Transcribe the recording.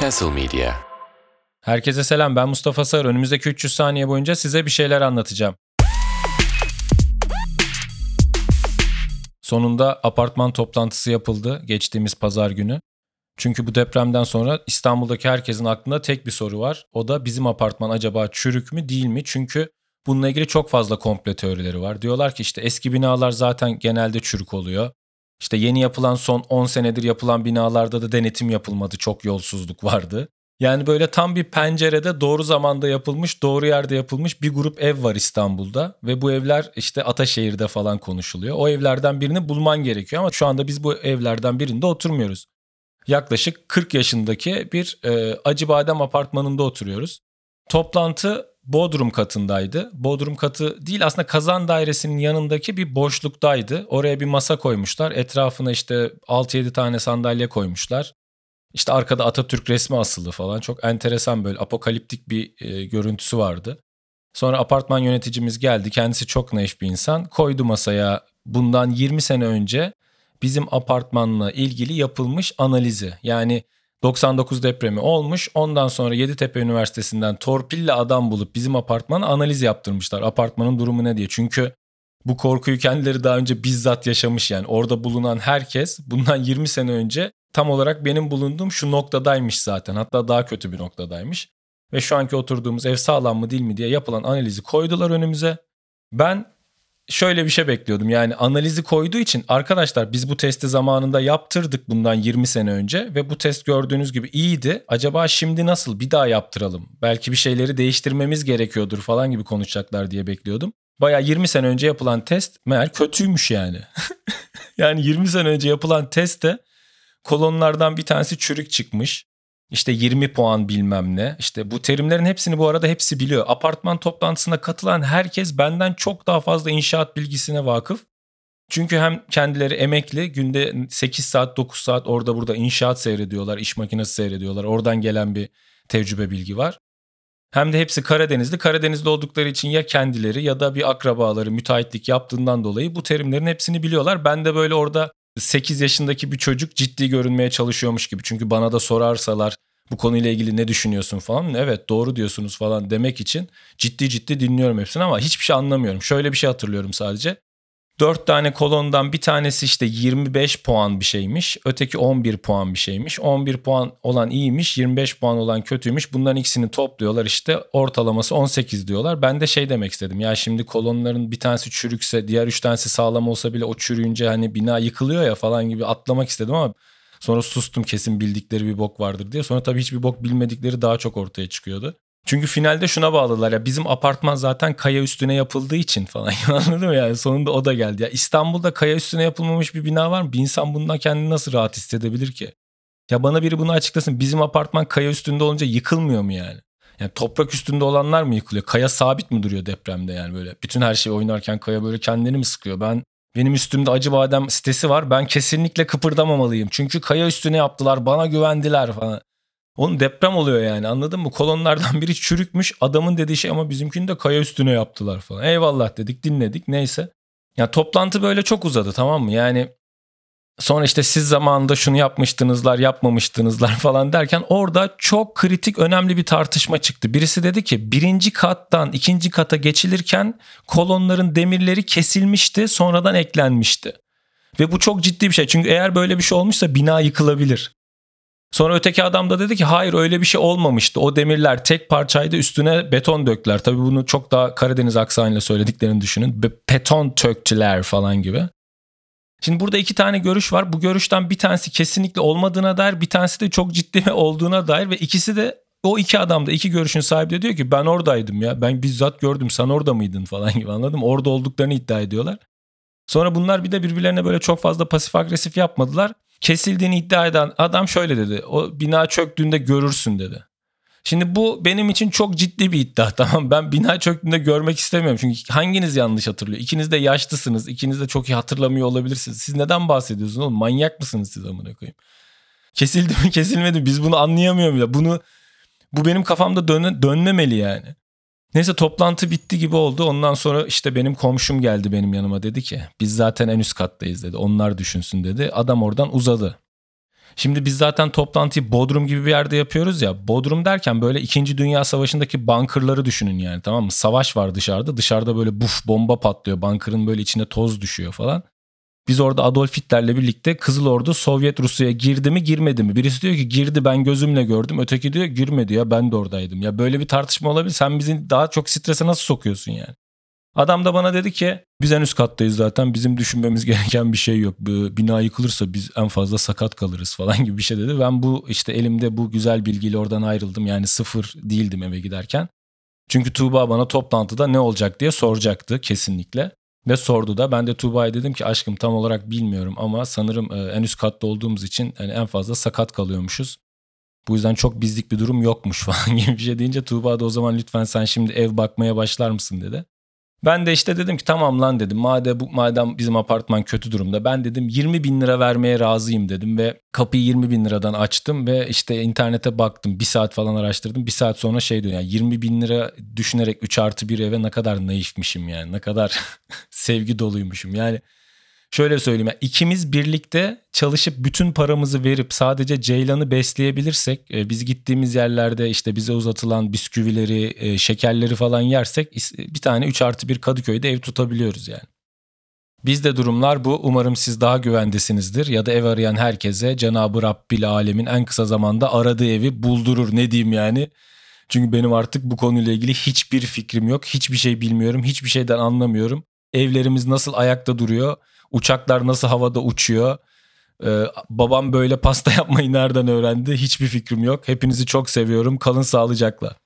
Castle Media. Herkese selam ben Mustafa Sağır. Önümüzdeki 300 saniye boyunca size bir şeyler anlatacağım. Sonunda apartman toplantısı yapıldı geçtiğimiz pazar günü. Çünkü bu depremden sonra İstanbul'daki herkesin aklında tek bir soru var. O da bizim apartman acaba çürük mü değil mi? Çünkü bununla ilgili çok fazla komple teorileri var. Diyorlar ki işte eski binalar zaten genelde çürük oluyor. İşte yeni yapılan son 10 senedir yapılan binalarda da denetim yapılmadı. Çok yolsuzluk vardı. Yani böyle tam bir pencerede doğru zamanda yapılmış, doğru yerde yapılmış bir grup ev var İstanbul'da ve bu evler işte Ataşehir'de falan konuşuluyor. O evlerden birini bulman gerekiyor ama şu anda biz bu evlerden birinde oturmuyoruz. Yaklaşık 40 yaşındaki bir e, Acıbadem apartmanında oturuyoruz. Toplantı Bodrum katındaydı. Bodrum katı değil aslında kazan dairesinin yanındaki bir boşluktaydı. Oraya bir masa koymuşlar. Etrafına işte 6-7 tane sandalye koymuşlar. İşte arkada Atatürk resmi asılı falan. Çok enteresan böyle apokaliptik bir e, görüntüsü vardı. Sonra apartman yöneticimiz geldi. Kendisi çok naif bir insan. Koydu masaya bundan 20 sene önce bizim apartmanla ilgili yapılmış analizi. Yani 99 depremi olmuş. Ondan sonra Yeditepe Üniversitesi'nden torpille adam bulup bizim apartmana analiz yaptırmışlar. Apartmanın durumu ne diye. Çünkü bu korkuyu kendileri daha önce bizzat yaşamış yani. Orada bulunan herkes bundan 20 sene önce tam olarak benim bulunduğum şu noktadaymış zaten. Hatta daha kötü bir noktadaymış. Ve şu anki oturduğumuz ev sağlam mı değil mi diye yapılan analizi koydular önümüze. Ben şöyle bir şey bekliyordum. Yani analizi koyduğu için arkadaşlar biz bu testi zamanında yaptırdık bundan 20 sene önce ve bu test gördüğünüz gibi iyiydi. Acaba şimdi nasıl bir daha yaptıralım? Belki bir şeyleri değiştirmemiz gerekiyordur falan gibi konuşacaklar diye bekliyordum. Baya 20 sene önce yapılan test meğer kötüymüş yani. yani 20 sene önce yapılan testte kolonlardan bir tanesi çürük çıkmış. İşte 20 puan bilmem ne. İşte bu terimlerin hepsini bu arada hepsi biliyor. Apartman toplantısına katılan herkes benden çok daha fazla inşaat bilgisine vakıf. Çünkü hem kendileri emekli günde 8 saat 9 saat orada burada inşaat seyrediyorlar, iş makinesi seyrediyorlar. Oradan gelen bir tecrübe bilgi var. Hem de hepsi Karadenizli. Karadenizli oldukları için ya kendileri ya da bir akrabaları müteahhitlik yaptığından dolayı bu terimlerin hepsini biliyorlar. Ben de böyle orada 8 yaşındaki bir çocuk ciddi görünmeye çalışıyormuş gibi. Çünkü bana da sorarsalar bu konuyla ilgili ne düşünüyorsun falan. Evet doğru diyorsunuz falan demek için ciddi ciddi dinliyorum hepsini ama hiçbir şey anlamıyorum. Şöyle bir şey hatırlıyorum sadece. 4 tane kolondan bir tanesi işte 25 puan bir şeymiş. Öteki 11 puan bir şeymiş. 11 puan olan iyiymiş, 25 puan olan kötüymüş. Bunların ikisini topluyorlar işte ortalaması 18 diyorlar. Ben de şey demek istedim. Ya şimdi kolonların bir tanesi çürükse diğer 3 tanesi sağlam olsa bile o çürüyünce hani bina yıkılıyor ya falan gibi atlamak istedim ama sonra sustum kesin bildikleri bir bok vardır diye. Sonra tabii hiçbir bok bilmedikleri daha çok ortaya çıkıyordu. Çünkü finalde şuna bağlılar ya bizim apartman zaten kaya üstüne yapıldığı için falan anladın mı yani sonunda o da geldi. Ya İstanbul'da kaya üstüne yapılmamış bir bina var mı? Bir insan bundan kendini nasıl rahat hissedebilir ki? Ya bana biri bunu açıklasın. Bizim apartman kaya üstünde olunca yıkılmıyor mu yani? Yani toprak üstünde olanlar mı yıkılıyor? Kaya sabit mi duruyor depremde yani böyle? Bütün her şey oynarken kaya böyle kendini mi sıkıyor? Ben benim üstümde Acıbadem sitesi var. Ben kesinlikle kıpırdamamalıyım. Çünkü kaya üstüne yaptılar. Bana güvendiler falan. Onun deprem oluyor yani anladın mı? Kolonlardan biri çürükmüş adamın dediği şey ama bizimkini de kaya üstüne yaptılar falan. Eyvallah dedik dinledik neyse. Ya toplantı böyle çok uzadı tamam mı? Yani sonra işte siz zamanında şunu yapmıştınızlar yapmamıştınızlar falan derken orada çok kritik önemli bir tartışma çıktı. Birisi dedi ki birinci kattan ikinci kata geçilirken kolonların demirleri kesilmişti sonradan eklenmişti. Ve bu çok ciddi bir şey çünkü eğer böyle bir şey olmuşsa bina yıkılabilir. Sonra öteki adam da dedi ki hayır öyle bir şey olmamıştı. O demirler tek parçaydı üstüne beton döktüler. Tabii bunu çok daha Karadeniz aksanıyla söylediklerini düşünün. Beton töktüler falan gibi. Şimdi burada iki tane görüş var. Bu görüşten bir tanesi kesinlikle olmadığına dair bir tanesi de çok ciddi olduğuna dair ve ikisi de o iki adam da iki görüşün sahibi de diyor ki ben oradaydım ya. Ben bizzat gördüm sen orada mıydın falan gibi anladım. Orada olduklarını iddia ediyorlar. Sonra bunlar bir de birbirlerine böyle çok fazla pasif agresif yapmadılar kesildiğini iddia eden adam şöyle dedi. O bina çöktüğünde görürsün dedi. Şimdi bu benim için çok ciddi bir iddia tamam ben bina çöktüğünde görmek istemiyorum çünkü hanginiz yanlış hatırlıyor? İkiniz de yaşlısınız ikiniz de çok iyi hatırlamıyor olabilirsiniz. Siz neden bahsediyorsunuz oğlum manyak mısınız siz amına koyayım? Kesildi mi kesilmedi mi biz bunu anlayamıyorum ya bunu bu benim kafamda dön dönmemeli yani. Neyse toplantı bitti gibi oldu. Ondan sonra işte benim komşum geldi benim yanıma dedi ki biz zaten en üst kattayız dedi. Onlar düşünsün dedi. Adam oradan uzadı. Şimdi biz zaten toplantıyı Bodrum gibi bir yerde yapıyoruz ya. Bodrum derken böyle 2. Dünya Savaşı'ndaki bunkerları düşünün yani tamam mı? Savaş var dışarıda. Dışarıda böyle buf bomba patlıyor. Bunker'ın böyle içine toz düşüyor falan. Biz orada Adolf Hitler'le birlikte Kızıl Ordu Sovyet Rusya'ya girdi mi girmedi mi? Birisi diyor ki girdi ben gözümle gördüm. Öteki diyor girmedi ya ben de oradaydım. Ya böyle bir tartışma olabilir. Sen bizi daha çok strese nasıl sokuyorsun yani? Adam da bana dedi ki biz en üst kattayız zaten bizim düşünmemiz gereken bir şey yok. Bina yıkılırsa biz en fazla sakat kalırız falan gibi bir şey dedi. Ben bu işte elimde bu güzel bilgiyle oradan ayrıldım. Yani sıfır değildim eve giderken. Çünkü Tuğba bana toplantıda ne olacak diye soracaktı kesinlikle. Ve sordu da ben de Tuğba'ya dedim ki aşkım tam olarak bilmiyorum ama sanırım e, en üst katta olduğumuz için yani en fazla sakat kalıyormuşuz. Bu yüzden çok bizlik bir durum yokmuş falan gibi bir şey deyince Tuğba da o zaman lütfen sen şimdi ev bakmaya başlar mısın dedi. Ben de işte dedim ki tamam lan dedim. Madem, bu, madem bizim apartman kötü durumda ben dedim 20 bin lira vermeye razıyım dedim ve kapıyı 20 bin liradan açtım ve işte internete baktım. Bir saat falan araştırdım. Bir saat sonra şey diyor yani 20 bin lira düşünerek 3 artı bir eve ne kadar naifmişim yani. Ne kadar sevgi doluymuşum. Yani Şöyle söyleyeyim. Yani ikimiz birlikte çalışıp bütün paramızı verip sadece Ceylan'ı besleyebilirsek e, biz gittiğimiz yerlerde işte bize uzatılan bisküvileri, e, şekerleri falan yersek bir tane 3 artı 1 Kadıköy'de ev tutabiliyoruz yani. Bizde durumlar bu. Umarım siz daha güvendesinizdir ya da ev arayan herkese Cenab-ı Rabbil Alemin en kısa zamanda aradığı evi buldurur ne diyeyim yani. Çünkü benim artık bu konuyla ilgili hiçbir fikrim yok. Hiçbir şey bilmiyorum. Hiçbir şeyden anlamıyorum. Evlerimiz nasıl ayakta duruyor? Uçaklar nasıl havada uçuyor? Ee, babam böyle pasta yapmayı nereden öğrendi? Hiçbir fikrim yok. Hepinizi çok seviyorum. Kalın sağlıcakla.